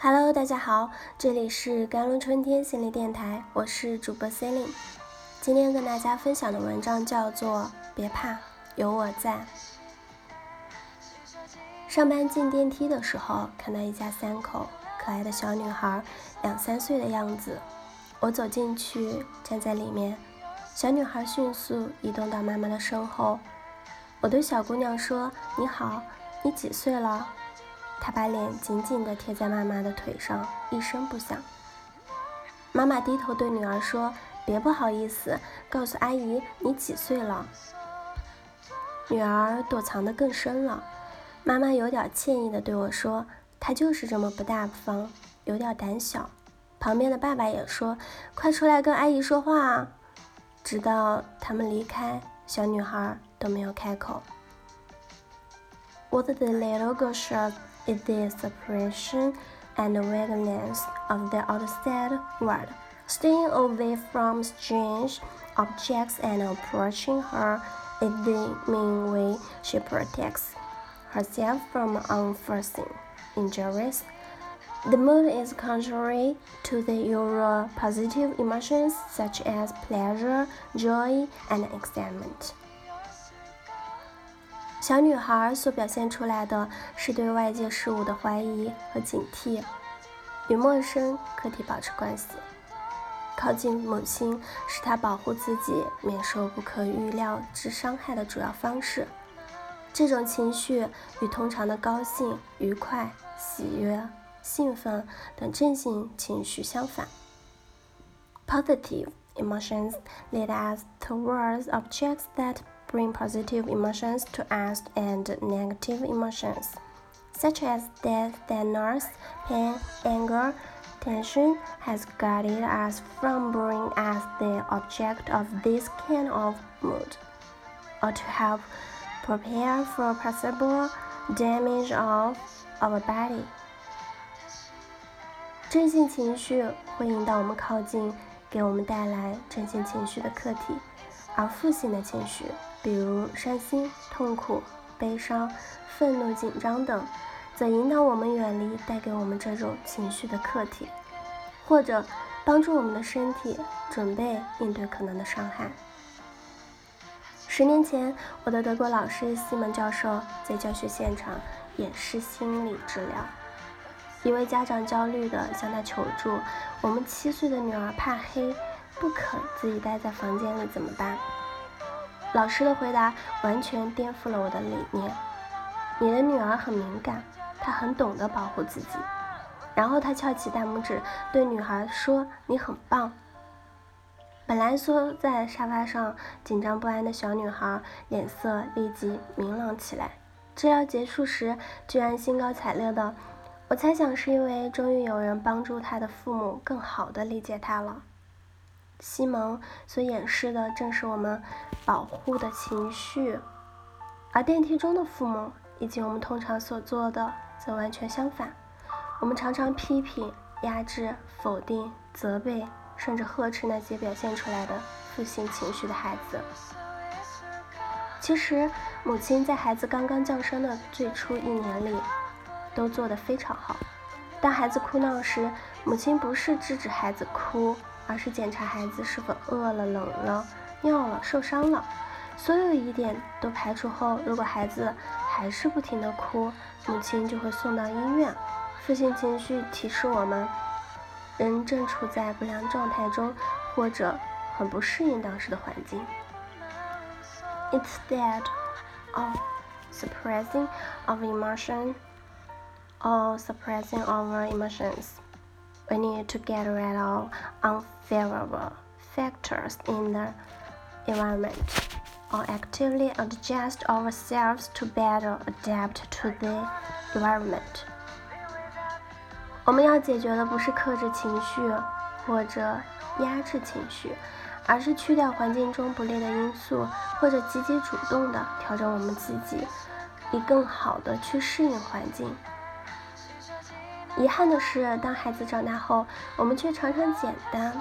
Hello，大家好，这里是甘露春天心理电台，我是主播 Celine。今天跟大家分享的文章叫做《别怕，有我在》。上班进电梯的时候，看到一家三口，可爱的小女孩，两三岁的样子。我走进去，站在里面，小女孩迅速移动到妈妈的身后。我对小姑娘说：“你好，你几岁了？”她把脸紧紧地贴在妈妈的腿上，一声不响。妈妈低头对女儿说：“别不好意思，告诉阿姨你几岁了。”女儿躲藏得更深了。妈妈有点歉意地对我说：“她就是这么不大方，有点胆小。”旁边的爸爸也说：“快出来跟阿姨说话啊！”直到他们离开，小女孩都没有开口。What the little girl said. is the suppression and vagueness of the outside world, staying away from strange objects and approaching her is the main way she protects herself from unforeseen injuries. The mood is contrary to the usual positive emotions such as pleasure, joy, and excitement. 小女孩所表现出来的是对外界事物的怀疑和警惕，与陌生个体保持关系。靠近母亲是她保护自己免受不可预料之伤害的主要方式。这种情绪与通常的高兴、愉快、喜悦、兴奋等正性情绪相反。Positive emotions lead us towards objects that bring positive emotions to us and negative emotions, such as death, sadness, pain, anger, tension, has guided us from being as the object of this kind of mood, or to help prepare for possible damage of our body. 正性情绪会引导我们靠近给我们带来正性情绪的客体，而负性的情绪 比如伤心、痛苦、悲伤、愤怒、紧张等，则引导我们远离带给我们这种情绪的客体，或者帮助我们的身体准备应对可能的伤害。十年前，我的德国老师西蒙教授在教学现场演示心理治疗，一位家长焦虑地向他求助：“我们七岁的女儿怕黑，不肯自己待在房间里，怎么办？”老师的回答完全颠覆了我的理念。你的女儿很敏感，她很懂得保护自己。然后他翘起大拇指对女孩说：“你很棒。”本来缩在沙发上紧张不安的小女孩脸色立即明朗起来。治疗结束时，居然兴高采烈的。我猜想是因为终于有人帮助她的父母更好的理解她了。西蒙所演示的正是我们保护的情绪，而电梯中的父母以及我们通常所做的则完全相反。我们常常批评、压制、否定、责备，甚至呵斥那些表现出来的负性情绪的孩子。其实，母亲在孩子刚刚降生的最初一年里，都做得非常好。当孩子哭闹时，母亲不是制止孩子哭。而是检查孩子是否饿了、冷了、尿了、受伤了，所有疑点都排除后，如果孩子还是不停的哭，母亲就会送到医院。负性情绪提示我们，人正处在不良状态中，或者很不适应当时的环境。Instead of suppressing our emotion or suppressing our emotions. we need to get rid of unfavorable factors in the environment or actively adjust ourselves to better adapt to the environment. 我们要解决的不是克制情绪或者压制情绪，而是去掉环境中不利的因素，或者积极主动的调整我们自己，以更好的去适应环境。 遗憾的是，当孩子长大后，我们却常常简单、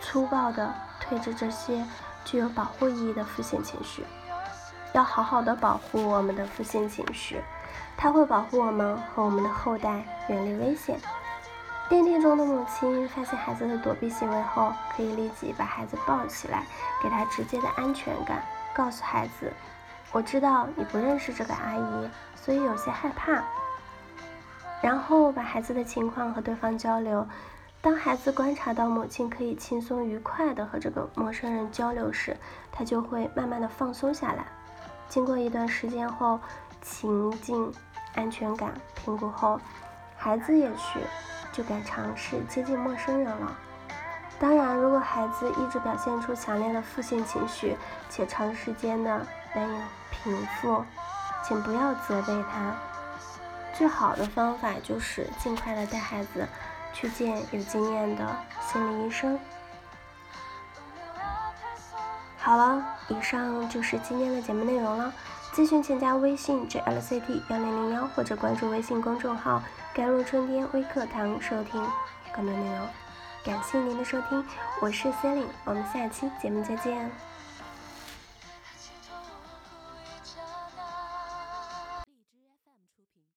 粗暴地推着这些具有保护意义的负性情绪。要好好的保护我们的负性情绪，它会保护我们和我们的后代远离危险。电梯中的母亲发现孩子的躲避行为后，可以立即把孩子抱起来，给他直接的安全感，告诉孩子：“我知道你不认识这个阿姨，所以有些害怕。”然后把孩子的情况和对方交流。当孩子观察到母亲可以轻松愉快地和这个陌生人交流时，他就会慢慢的放松下来。经过一段时间后，情境安全感评估后，孩子也许。就敢尝试接近陌生人了。当然，如果孩子一直表现出强烈的负性情绪，且长时间的难以平复，请不要责备他。最好的方法就是尽快的带孩子去见有经验的心理医生。好了，以上就是今天的节目内容了。咨询请加微信 jlct 幺零零幺或者关注微信公众号。甘露春天微课堂，收听更多内容。感谢您的收听，我是 Celine，我们下期节目再见。